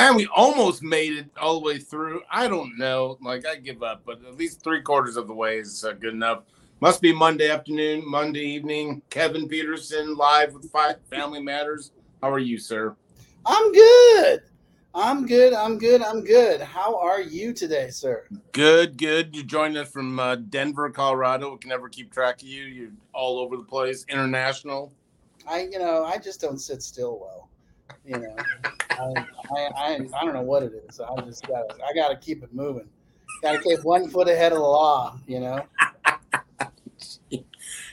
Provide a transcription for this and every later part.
Man, we almost made it all the way through. I don't know. Like, I give up, but at least three quarters of the way is uh, good enough. Must be Monday afternoon, Monday evening. Kevin Petersen live with Family Matters. How are you, sir? I'm good. I'm good. I'm good. I'm good. How are you today, sir? Good, good. You joined us from uh, Denver, Colorado. We can never keep track of you. You're all over the place, international. I, you know, I just don't sit still well. You know, I, I, I, don't know what it is. I just got, I got to keep it moving. Got to keep one foot ahead of the law. You know.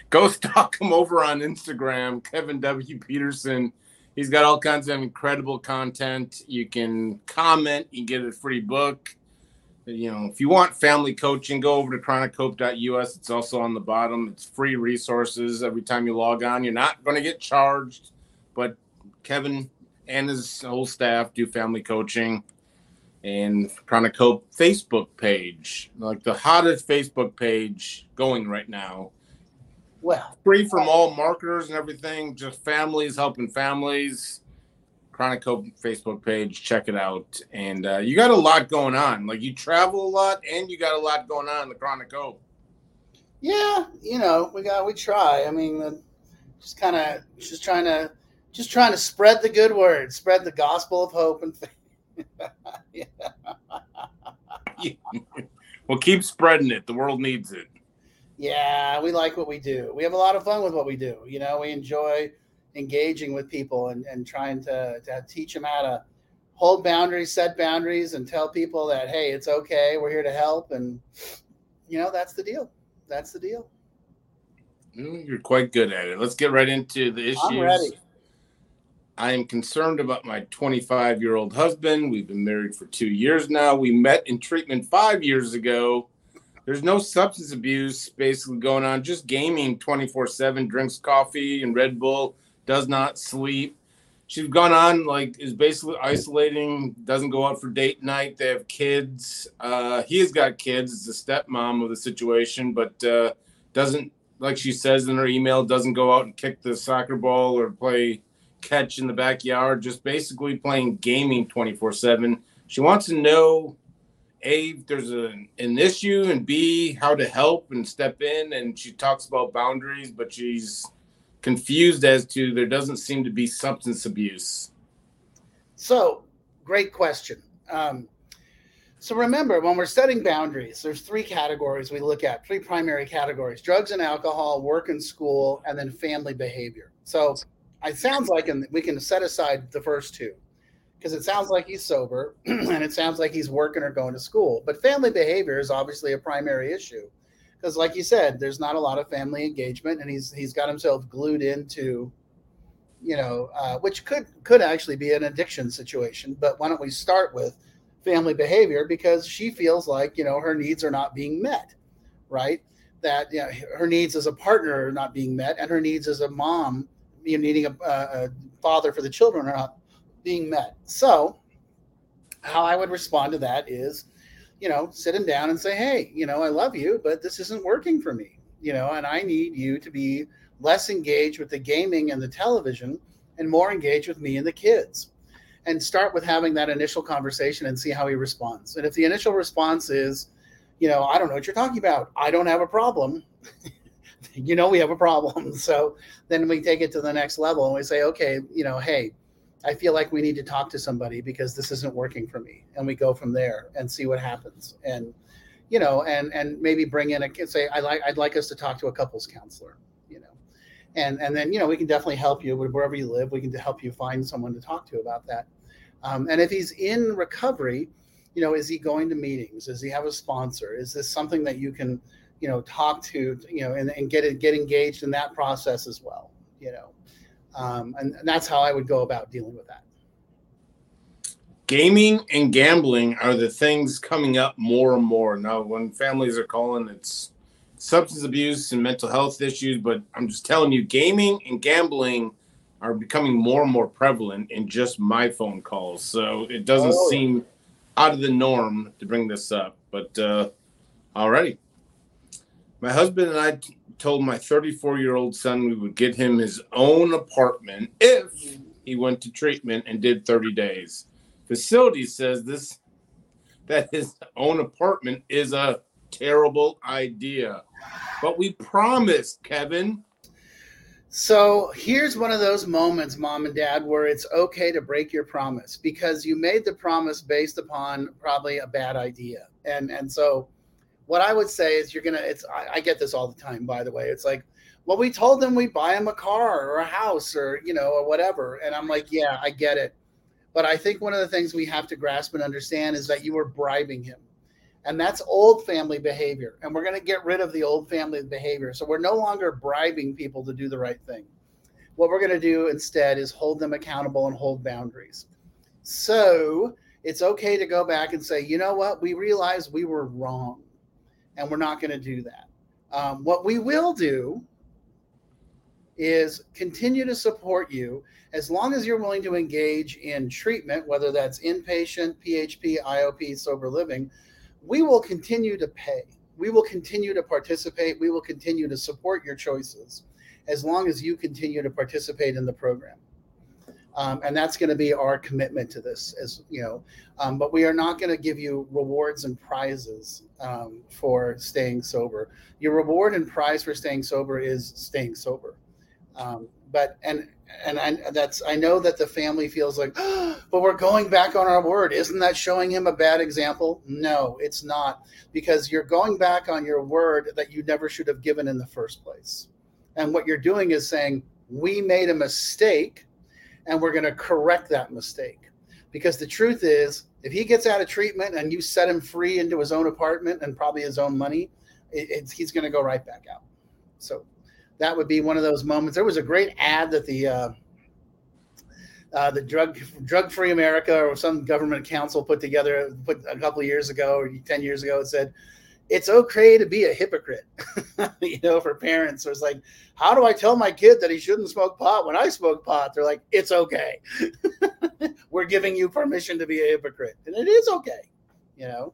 Go stalk him over on Instagram, Kevin W. Petersen. He's got all kinds of incredible content. You can comment, you get a free book. You know, if you want family coaching, go over to chronichope.us. It's also on the bottom. It's free resources every time you log on. You're not going to get charged, but Kevin and his whole staff do family coaching and Chronic Hope Facebook page, like the hottest Facebook page going right now well, free from all marketers and everything, just families helping families. Chronic Hope Facebook page, check it out. And uh, you got a lot going on. Like you travel a lot, and you got a lot going on in the Chronic Hope. Yeah, you know, we got we try. I mean, just kind of just trying to just trying to spread the good word, spread the gospel of hope and faith. yeah. well, keep spreading it. The world needs it yeah, we like what we do. We have a lot of fun with what we do. You know, we enjoy engaging with people and, and trying to, to teach them how to hold boundaries, set boundaries, and tell people that, hey, it's okay. We're here to help. And, you know, that's the deal. That's the deal. Mm, you're quite good at it. Let's get right into the issues. I'm ready. I am concerned about my 25 year old husband. We've been married for two years now. We met in treatment five years ago there's no substance abuse basically going on, just gaming 24 7, drinks coffee and Red Bull, does not sleep. She's gone on, like, is basically isolating, doesn't go out for date night. They have kids. Uh, he has got kids, is the stepmom of the situation, but uh, doesn't, like she says in her email, doesn't go out and kick the soccer ball or play catch in the backyard, just basically playing gaming 24 7. She wants to know a there's a, an issue and b how to help and step in and she talks about boundaries but she's confused as to there doesn't seem to be substance abuse. So great question. Um, so remember when we're setting boundaries there's three categories we look at three primary categories drugs and alcohol work and school and then family behavior. So it sounds like we can set aside the first two because it sounds like he's sober and it sounds like he's working or going to school. But family behavior is obviously a primary issue because, like you said, there's not a lot of family engagement, and he's he's got himself glued into, you know, uh, which could could actually be an addiction situation. But why don't we start with family behavior because she feels like you know her needs are not being met, right? That you know, her needs as a partner are not being met, and her needs as a mom, you know, needing a, a father for the children are not being met. So, how I would respond to that is, you know, sit him down and say, hey, you know, I love you, but this isn't working for me, you know, and I need you to be less engaged with the gaming and the television and more engaged with me and the kids. And start with having that initial conversation and see how he responds. And if the initial response is, you know, I don't know what you're talking about, I don't have a problem. you know, we have a problem. So then we take it to the next level and we say, okay, you know, hey, I feel like we need to talk to somebody because this isn't working for me. And we go from there and see what happens. And, you know, and, and maybe bring in a, kid say, I like, I'd like us to talk to a couples counselor, you know, and, and then, you know, we can definitely help you wherever you live. We can help you find someone to talk to about that. Um, and if he's in recovery, you know, is he going to meetings? Does he have a sponsor? Is this something that you can, you know, talk to, you know, and, and get get engaged in that process as well, you know? Um, and, and that's how I would go about dealing with that. Gaming and gambling are the things coming up more and more now. When families are calling, it's substance abuse and mental health issues. But I'm just telling you, gaming and gambling are becoming more and more prevalent in just my phone calls. So it doesn't oh. seem out of the norm to bring this up. But uh, alrighty. My husband and I told my 34 year old son we would get him his own apartment if he went to treatment and did 30 days. Facility says this that his own apartment is a terrible idea. But we promised, Kevin. So here's one of those moments, mom and dad, where it's okay to break your promise because you made the promise based upon probably a bad idea. And and so what I would say is you're gonna it's I, I get this all the time, by the way. It's like, well, we told them we buy them a car or a house or you know, or whatever. And I'm like, yeah, I get it. But I think one of the things we have to grasp and understand is that you were bribing him. And that's old family behavior. And we're to get rid of the old family behavior. So we're no longer bribing people to do the right thing. What we're to do instead is hold them accountable and hold boundaries. So it's okay to go back and say, you know what? We realized we were wrong and we're not going to do that. Um, what we will do is continue to support you as long as you're willing to engage in treatment, whether that's inpatient, PHP, IOP, sober living we will continue to pay. We will continue to participate. We will continue to support your choices as long as you continue to participate in the program. Um, and that's going to be our commitment to this as you know um, but we are not going to give you rewards and prizes um, for staying sober your reward and prize for staying sober is staying sober um, but and and I, that's I know that the family feels like, oh, but we're going back on our word. Isn't that showing him a bad example? No, it's not, because you're going back on your word that you never should have given in the first place. And what you're doing is saying we made a mistake, and we're going to correct that mistake. Because the truth is, if he gets out of treatment and you set him free into his own apartment and probably his own money, it, he's going to go right back out. So that would be one of those moments. There was a great ad that the uh, uh, the drug drug free America or some government council put together put a couple years ago or ten years ago. It said it's okay to be a hypocrite, you know, for parents. So it's like, how do I tell my kid that he shouldn't smoke pot when I smoke pot? They're like, it's okay. We're giving you permission to be a hypocrite, and it is okay, you know,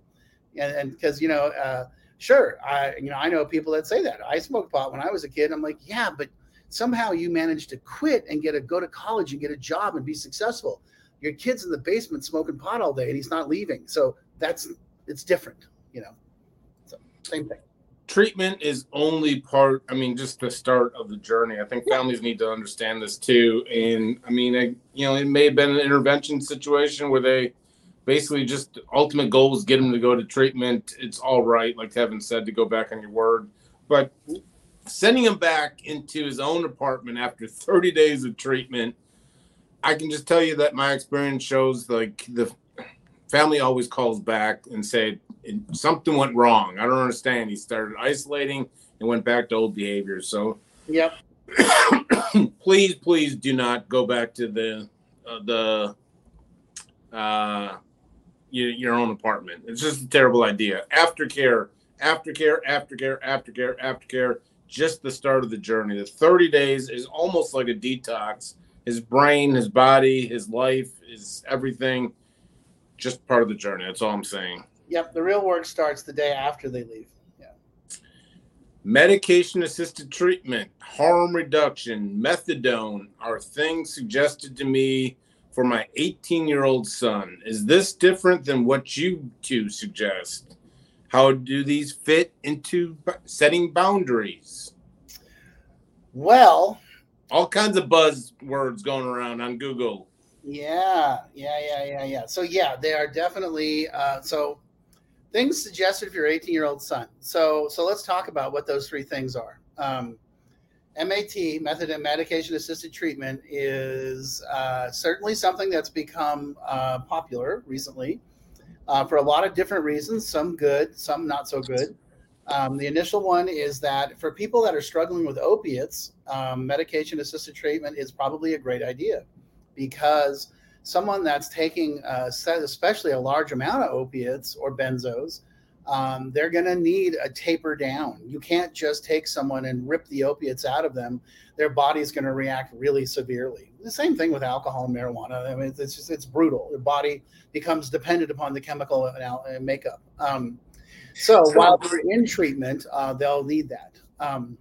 and because you know. Uh, sure i you know i know people that say that i smoked pot when i was a kid i'm like yeah but somehow you managed to quit and get a go to college and get a job and be successful your kid's in the basement smoking pot all day and he's not leaving so that's it's different you know same thing treatment is only part i mean just the start of the journey i think families need to understand this too and i mean I, you know it may have been an intervention situation where they basically just ultimate goal was get him to go to treatment. It's all right, like Kevin said, to go back on your word. But sending him back into his own apartment after 30 days of treatment, I can just tell you that my experience shows like the family always calls back and say something went wrong. I don't understand. He started isolating and went back to old behaviors. So, yep. please, please do not go back to the uh, the uh, your, your own apartment. It's just a terrible idea. Aftercare, aftercare, aftercare, aftercare, aftercare. Just the start of the journey. The 30 days is almost like a detox. His brain, his body, his life, his everything, just part of the journey. That's all I'm saying. Yep, the real work starts the day after they leave. Yeah. Medication assisted treatment, harm reduction, methadone are things suggested to me for my 18 year old son. Is this different than what you two suggest? How do these fit into setting boundaries? Well, all kinds of buzzwords going around on Google. Yeah, yeah, yeah, yeah, yeah. So, yeah, they are definitely uh, so things suggested for your 18 year old son. So, so let's talk about what those three things are. Um, MAT, method and medication assisted treatment, is uh, certainly something that's become uh, popular recently uh, for a lot of different reasons, some good, some not so good. Um, the initial one is that for people that are struggling with opiates, um, medication assisted treatment is probably a great idea because someone that's taking, uh, especially a large amount of opiates or benzos, um, they're going to need a taper down. You can't just take someone and rip the opiates out of them. Their body's going to react really severely. The same thing with alcohol and marijuana. I mean, it's just it's brutal. Your body becomes dependent upon the chemical and makeup. Um, so while they're in treatment, uh, they'll need that. Um,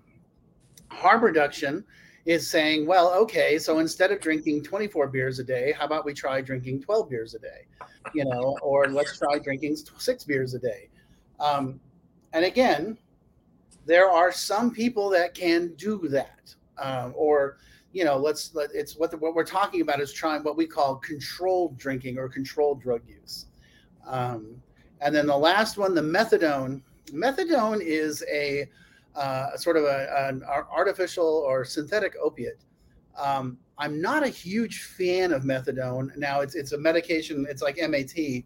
harm reduction is saying, well, okay, so instead of drinking 24 beers a day, how about we try drinking 12 beers a day? You know, or let's try drinking six beers a day. Um, and again, there are some people that can do that. Um, or, you know, let's let it's what the, what we're talking about is trying what we call controlled drinking or controlled drug use. Um, and then the last one, the methadone. Methadone is a uh, sort of a, an artificial or synthetic opiate. Um, I'm not a huge fan of methadone. Now it's it's a medication. It's like MAT.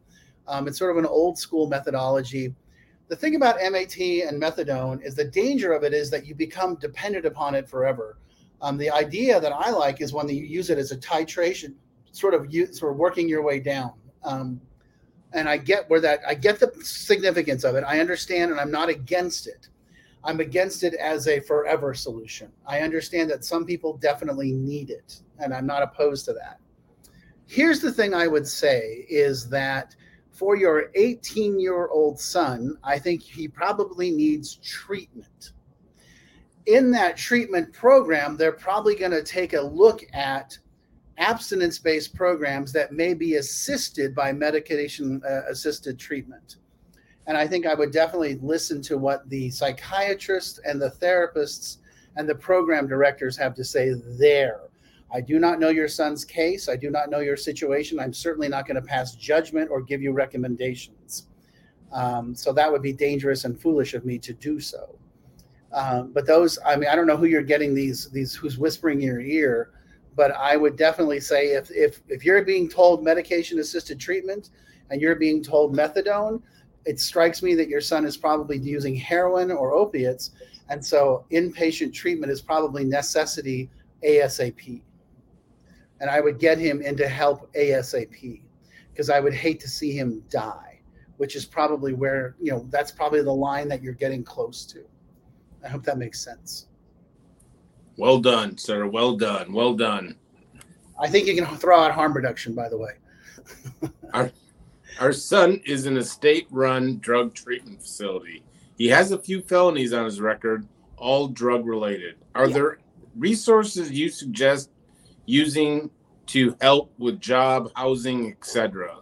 Um, it's sort of an old school methodology. The thing about MAT and methadone is the danger of it is that you become dependent upon it forever. Um, the idea that I like is when you use it as a titration, sort of you, sort of working your way down. Um, and I get where that I get the significance of it. I understand, and I'm not against it. I'm against it as a forever solution. I understand that some people definitely need it, and I'm not opposed to that. Here's the thing I would say is that for your 18 year old son, I think he probably needs treatment. In that treatment program, they're probably going to take a look at abstinence based programs that may be assisted by medication uh, assisted treatment. And I think I would definitely listen to what the psychiatrists and the therapists and the program directors have to say there. I do not know your son's case. I do not know your situation. I'm certainly not going to pass judgment or give you recommendations. Um, so that would be dangerous and foolish of me to do so. Um, but those, I mean, I don't know who you're getting these, these who's whispering in your ear, but I would definitely say if if if you're being told medication assisted treatment and you're being told methadone, it strikes me that your son is probably using heroin or opiates, and so inpatient treatment is probably necessity ASAP. And I would get him into help ASAP because I would hate to see him die, which is probably where, you know, that's probably the line that you're getting close to. I hope that makes sense. Well done, sir. Well done. Well done. I think you can throw out harm reduction, by the way. our, our son is in a state run drug treatment facility. He has a few felonies on his record, all drug related. Are yeah. there resources you suggest using to help with job, housing, etc.?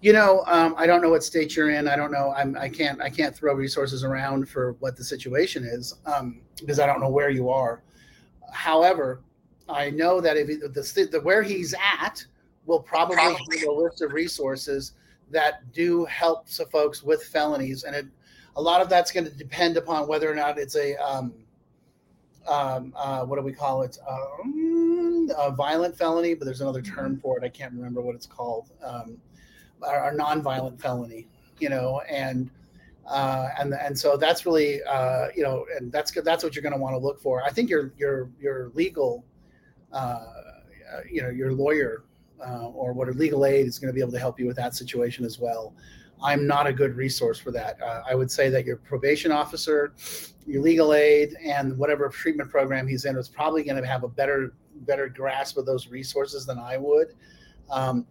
You know, um, I don't know what state you're in. I don't know. I'm, I can't. I can't throw resources around for what the situation is um, because I don't know where you are. However, I know that if the, the where he's at will probably, have a list of resources that do help some folks with felonies, and it, a lot of that's going to depend upon whether or not it's a um, um, uh, what do we call it? Um, a violent felony, but there's another term mm-hmm. for it. I can't remember what it's called. Um, are, nonviolent felony, you know, and uh, and and so that's really uh, you know, and that's that's what you're going to want to look for. I think your your your legal, uh, you know, your lawyer uh, or what a legal aid is going to be able to help you with that situation as well. I'm not a good resource for that. Uh, I would say that your probation officer, your legal aid, and whatever treatment program he's in is probably going to have a better better grasp of those resources than I would. Um,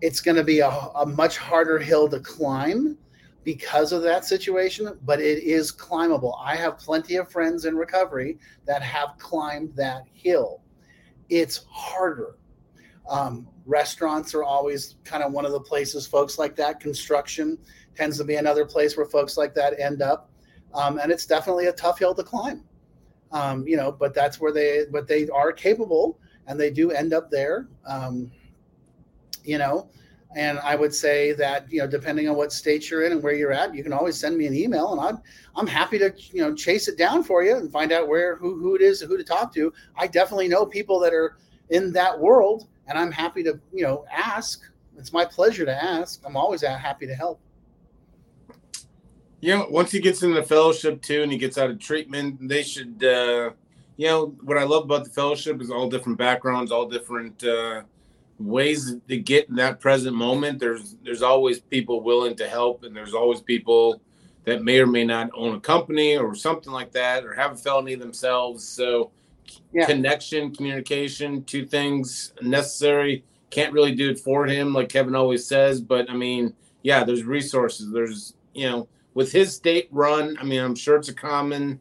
it's going to be a, a much harder hill to climb because of that situation, but it is climbable. I have plenty of friends in recovery that have climbed that hill. It's harder. Um, restaurants are always kind of one of the places folks like that. Construction tends to be another place where folks like that end up, um, and it's definitely a tough hill to climb. Um, you know, but that's where they, but they are capable, and they do end up there. Um, you know and i would say that you know depending on what state you're in and where you're at you can always send me an email and i'm i'm happy to you know chase it down for you and find out where who, who it is and who to talk to i definitely know people that are in that world and i'm happy to you know ask. It's my pleasure to ask. I'm always happy to help. You know once he gets into the fellowship too and he gets out of treatment they should uh you know what i love about the fellowship is all different backgrounds all different uh ways to get in that present moment. There's there's always people willing to help and there's always people that may or may not own a company or something like that or have a felony themselves. So yeah. connection communication two things necessary can't really do it for him like kevin always says but i mean yeah there's resources there's you know with his state run i mean i'm sure it's a common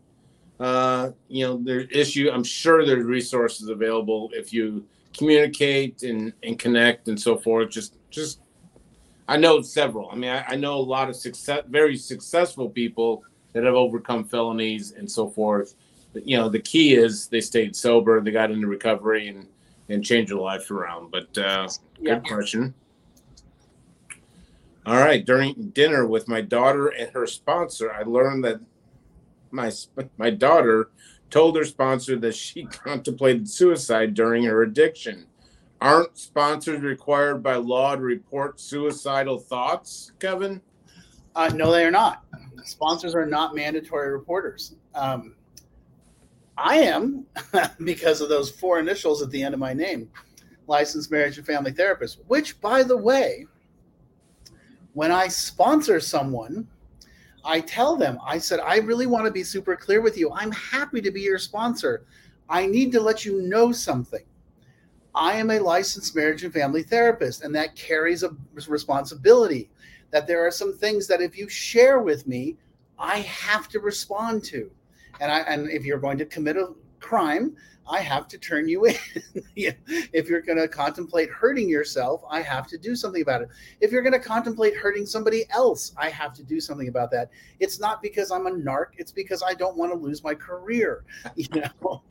uh, you know, there's issue. I'm sure there's resources available if you communicate and, and connect and so forth. Just, just, I know several. I mean, I, I know a lot of success, very successful people that have overcome felonies and so forth. You know, the key is they stayed sober, they got into recovery and, and changed their life around. But uh, yeah. good question. All right. During dinner with my daughter and her sponsor, I learned that my my daughter told her sponsor that she contemplated suicide during her addiction. Aren't sponsors required by law to report suicidal thoughts, Kevin? Uh, no, they are not. Sponsors are not mandatory reporters. Um, I am because of those four initials at the end of my name, licensed marriage and family therapist, which, by the way, when I sponsor someone, I tell them, I said, I really want to be super clear with you. I'm happy to be your sponsor. I need to let you know something. I am a licensed marriage and family therapist, and that carries a responsibility that there are some things that if you share with me, I have to respond to. And I and if you're going to commit a crime, I have to turn you in. if you're going to contemplate hurting yourself, I have to do something about it. If you're going to contemplate hurting somebody else, I have to do something about that. It's not because I'm a narc, it's because I don't want to lose my career, you know.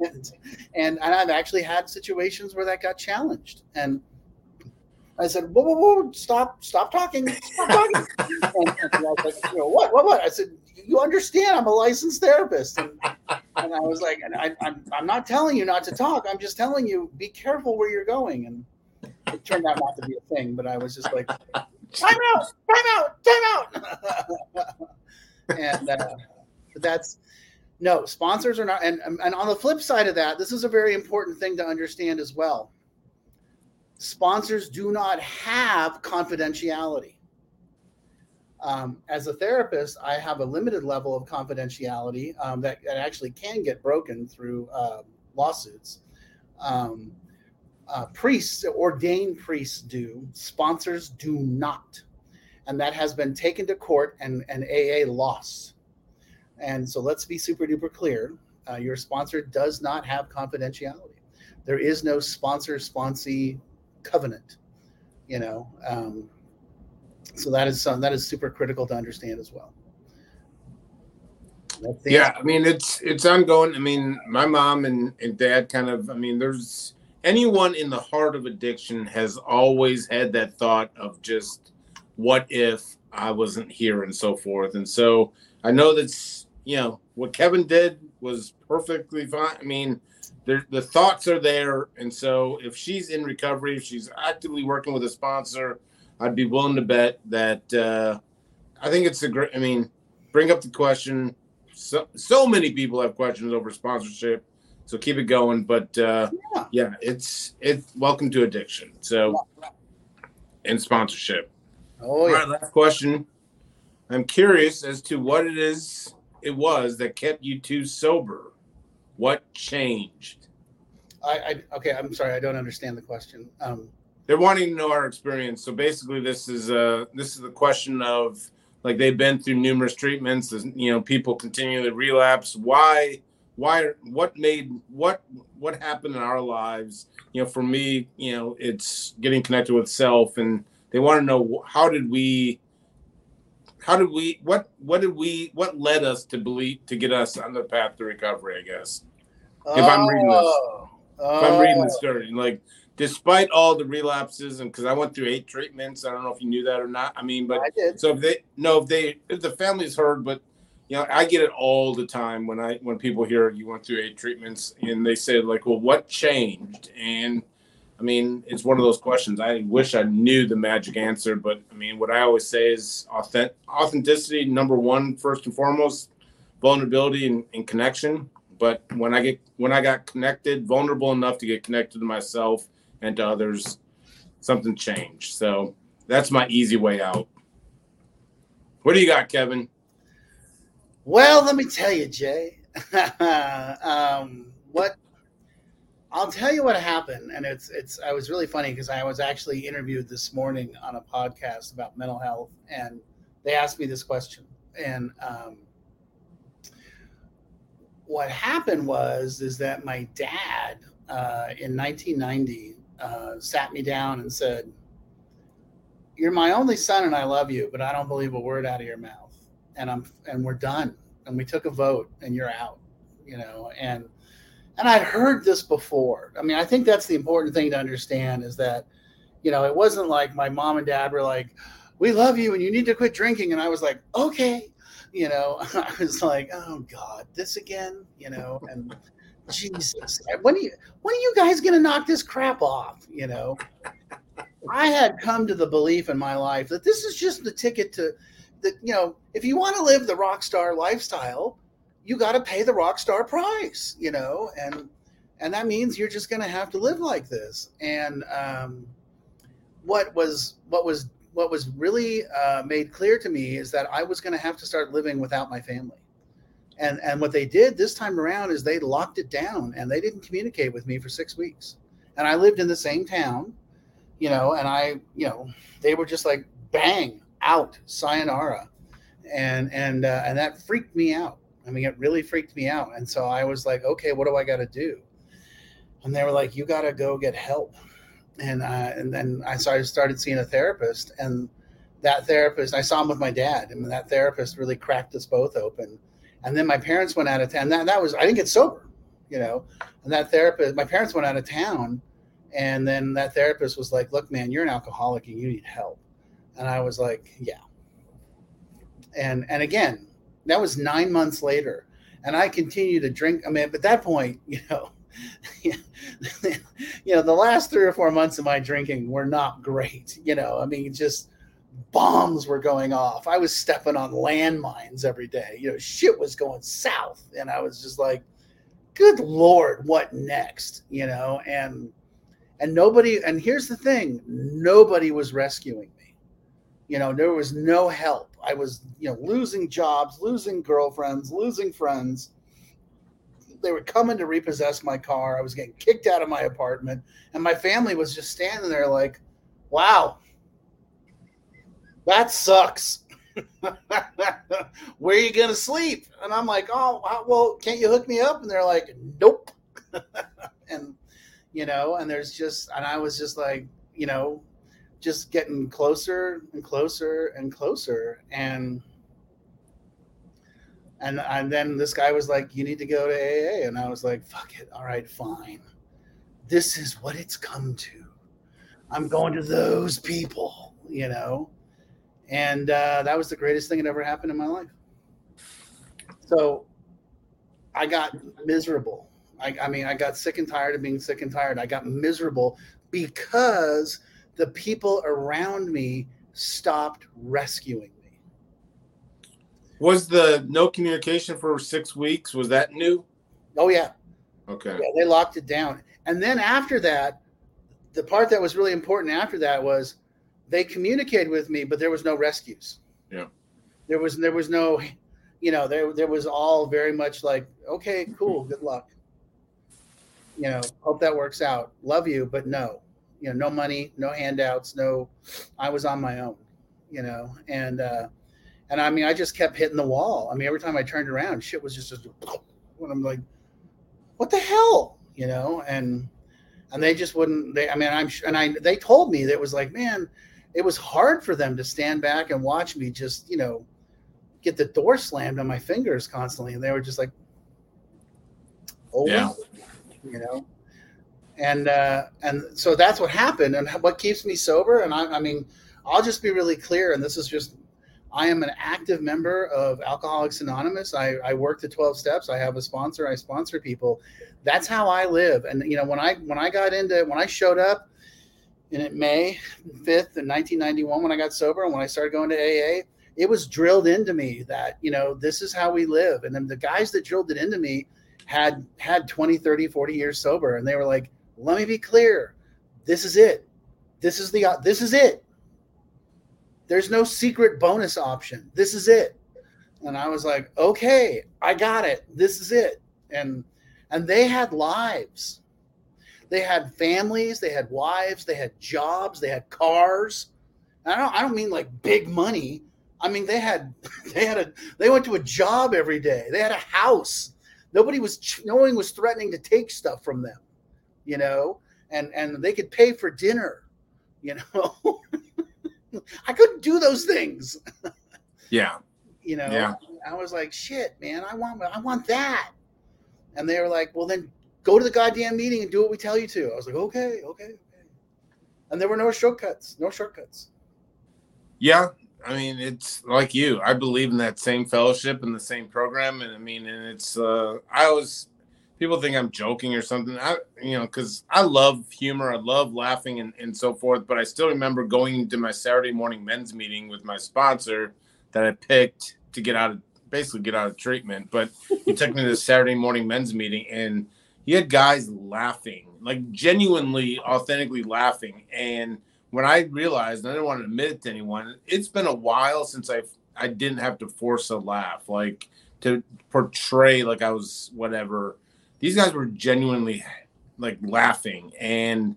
and, and, I've actually had situations where that got challenged. And I said, whoa, whoa, whoa, stop, stop talking, stop talking. and I was like, you know, what, what, what? I said, you understand I'm a licensed therapist. And, and I was like, I, am I'm, I'm not telling you not to talk. I'm just telling you, be careful where you're going. And it turned out not to be a thing, but I was just like, time out, time out, time out. and uh, that's, no, sponsors are not. And, and on the flip side of that, this is a very important thing to understand as well. Sponsors do not have confidentiality um, as a therapist, I have a limited level of confidentiality um, that, that, actually can get broken through uh, lawsuits. Um, uh, priests, ordained priests do, sponsors do not. And that has been taken to court and, and AA lost. And so let's be super duper clear uh, your sponsor does not have confidentiality. There is no sponsor sponsee covenant. You know, um, so that is um, that is super critical to understand as well. Yeah, I mean it's it's ongoing. I mean, my mom and, and dad kind of. I mean, there's anyone in the heart of addiction has always had that thought of just what if I wasn't here and so forth. And so I know that's you know what Kevin did was perfectly fine. I mean, the thoughts are there, and so if she's in recovery, if she's actively working with a sponsor I'd be willing to bet that uh, I think it's a great. I mean, bring up the question. So so many people have questions over sponsorship, so keep it going. But uh, yeah. yeah, it's it's welcome to addiction. So and sponsorship. Oh yeah. All right, last question. I'm curious as to what it is it was that kept you two sober. What changed? I, I okay. I'm sorry. I don't understand the question. Um, they're wanting to know our experience. So basically, this is a this is the question of like they've been through numerous treatments. You know, people continue to relapse. Why? Why? What made what what happened in our lives? You know, for me, you know, it's getting connected with self, and they want to know how did we how did we what what did we what led us to believe to get us on the path to recovery i guess if oh, i'm reading this oh, if i'm reading this story like despite all the relapses and because I went through eight treatments. I don't know if you knew that or not. I mean, but I so if they no, if they if the family's heard, but you know, I get it all the time when I when people hear you went through eight treatments and they say like, well, what changed? And I mean, it's one of those questions. I wish I knew the magic answer, but I mean, what I always say is authentic, authenticity, number one, first and foremost, vulnerability and, and connection. But when I get when I got connected, vulnerable enough to get connected to myself, and to others, something changed. So that's my easy way out. What do you got, Kevin? Well, let me tell you, Jay. um, what I'll tell you what happened, and it's it's. I was really funny because I was actually interviewed this morning on a podcast about mental health, and they asked me this question, and um, what happened was is that my dad uh, in 1990 uh, sat me down and said, "You're my only son, and I love you, but I don't believe a word out of your mouth, and I'm and we're done." And we took a vote, and you're out, you know. And and I'd heard this before. I mean, I think that's the important thing to understand is that, you know, it wasn't like my mom and dad were like, "We love you, and you need to quit drinking," and I was like, "Okay." You know, I was like, "Oh God, this again," you know, and Jesus, when are you when are you guys gonna knock this crap off? You know, I had come to the belief in my life that this is just the ticket to that. You know, if you want to live the rock star lifestyle, you got to pay the rock star price. You know, and and that means you're just gonna have to live like this. And um, what was what was what was really uh, made clear to me is that I was going to have to start living without my family and and what they did this time around is they locked it down and they didn't communicate with me for six weeks. And i lived in the same town you know and i you know they were just like bang out sayonara. And and uh, and that freaked me out. I mean it really freaked me out. And so i was like okay what do i got to do? And they were like you got to go get help. And uh, and then i started started seeing a therapist and that therapist i saw him with my dad and that therapist really cracked us both open and then my parents went out of town. That, that was, I didn't get sober, you know. And that therapist, my parents went out of town. And then that therapist was like, look, man, you're an alcoholic and you need help. And I was like, yeah. And, and again, that was nine months later. And I continued to drink. I mean, at that point, you know, you know, the last three or four months of my drinking were not great. You know, I mean, just bombs were going off. I was stepping on landmines every day. You know, shit was going south. And I was just like, good Lord, what next? You know, and and nobody and here's the thing, nobody was rescuing me. You know, there was no help. I was, you know, losing jobs, losing girlfriends, losing friends. They were coming to repossess my car. I was getting kicked out of my apartment. And my family was just standing there like, wow, that sucks. Where are you going to sleep? And I'm like, oh, well, can't you hook me up? And they're like, nope. and, you know, and there's just, and I was just like, you know, just getting closer and closer and closer. And, and, and then this guy was like, you need to go to AA. And I was like, fuck it. All right, fine. This is what it's come to. I'm going to those people, you know? And uh, that was the greatest thing that ever happened in my life. So I got miserable. I, I, mean, I got sick and tired of being sick and tired. I got miserable because the people around me stopped rescuing me. Was the no communication for six weeks? Was that new? Oh yeah. Okay. Yeah, they locked it down, and then after that, the part that was really important after that was they communicated with me, but there was no rescues. Yeah. There was there was no, you know, there there was all very much like, okay, cool, good luck. You know, hope that works out. Love you, but no. You know, no money, no handouts, no I was on my own, you know, and uh and I mean I just kept hitting the wall. I mean, every time I turned around, shit was just just when I'm like, what the hell? You know, and and they just wouldn't they i mean i'm and i they told me that it was like man it was hard for them to stand back and watch me just, you know, get the door slammed on my fingers constantly. And they were just like, oh, yeah. you know, and, uh, and so that's what happened. And what keeps me sober. And I, I mean, I'll just be really clear. And this is just, I am an active member of Alcoholics Anonymous. I, I work the 12 steps. I have a sponsor. I sponsor people. That's how I live. And, you know, when I, when I got into, when I showed up, in May 5th in 1991 when I got sober and when I started going to AA, it was drilled into me that, you know, this is how we live. And then the guys that drilled it into me had had 20, 30, 40 years sober and they were like, "Let me be clear. This is it. This is the this is it. There's no secret bonus option. This is it." And I was like, "Okay, I got it. This is it." And and they had lives they had families, they had wives, they had jobs, they had cars. And I don't I don't mean like big money. I mean they had they had a they went to a job every day. They had a house. nobody was no one was threatening to take stuff from them, you know, and and they could pay for dinner, you know. I couldn't do those things. Yeah. you know, Yeah. I was like, shit, man, I want I want that. And they were like, well, then go to the goddamn meeting and do what we tell you to. I was like, okay, okay, okay. And there were no shortcuts, no shortcuts. Yeah, I mean, it's like you. I believe in that same fellowship and the same program, and I mean, and it's. uh I always people think I'm joking or something. I, you know, because I love humor, I love laughing and and so forth. But I still remember going to my Saturday morning men's meeting with my sponsor that I picked to get out of basically get out of treatment. But he took me to the Saturday morning men's meeting, and he had guys laughing, like genuinely, authentically laughing, and when I realized, I didn't want to admit it to anyone, it's been a while since I I didn't have to force a laugh, like to portray like I was whatever. These guys were genuinely like laughing, and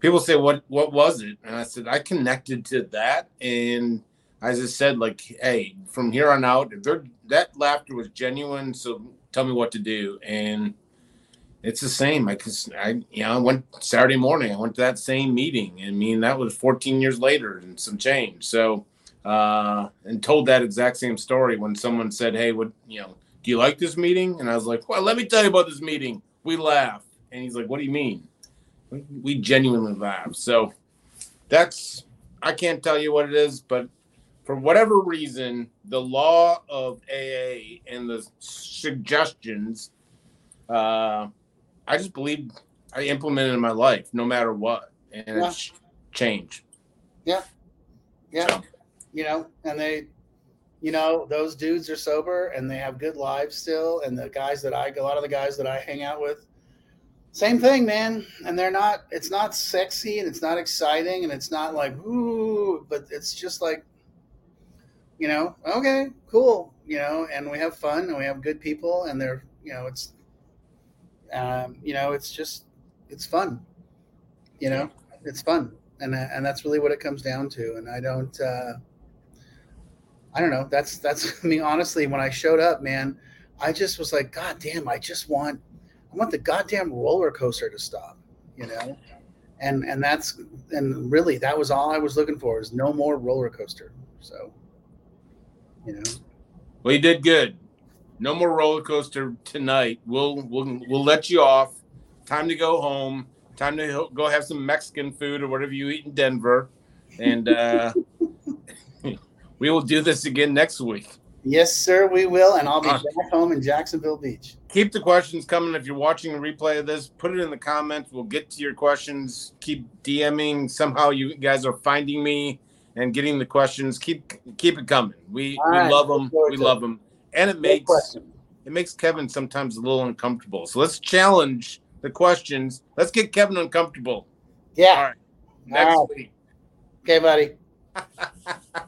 people say, "What what was it?" And I said, "I connected to that," and I just said, like, "Hey, from here on out, if that laughter was genuine, so tell me what to do." And it's the same. I I you know I went Saturday morning. I went to that same meeting. I mean that was 14 years later and some change. So uh, and told that exact same story when someone said, "Hey, what you know? Do you like this meeting?" And I was like, "Well, let me tell you about this meeting. We laugh." And he's like, "What do you mean?" We genuinely laugh. So that's I can't tell you what it is, but for whatever reason, the law of AA and the suggestions. Uh, I just believe I implement it in my life, no matter what, and Yeah. it's changed. Yeah. Yeah. So, You know, and they you know, those dudes are sober and they have good lives still. And the guys that I a lot of the guys that I hang out with, same thing, man. And they're not it's not sexy and it's not exciting and it's not like ooh, but it's just like you know, okay, cool, you know, and we have fun and we have good people and they're you know, it's um, you know, it's just it's fun. You know, it's fun. And uh, and that's really what it comes down to. And I don't uh I don't know. That's that's I mean honestly when I showed up, man, I just was like god damn, I just want I want the goddamn roller coaster to stop, you know? And and that's and really that was all I was looking for is no more roller coaster. So, you know. well, you did good. No more roller coaster tonight. We'll we'll we'll let you off. Time to go home. Time to go have some Mexican food or whatever you eat in Denver, and uh, we will do this again next week. Yes, sir, we will. And I'll be Uh. back home in Jacksonville Beach. keep the questions coming. If you're watching a replay of this, put it in the comments. We'll get to your questions. Keep DMing. Somehow you guys are finding me and getting the questions. Keep keep it coming. We All we right. love them. We love them, and it makes it makes Kevin sometimes a little uncomfortable. So let's challenge the questions. Let's get Kevin uncomfortable. Yeah. All right. Next All week. Okay, buddy.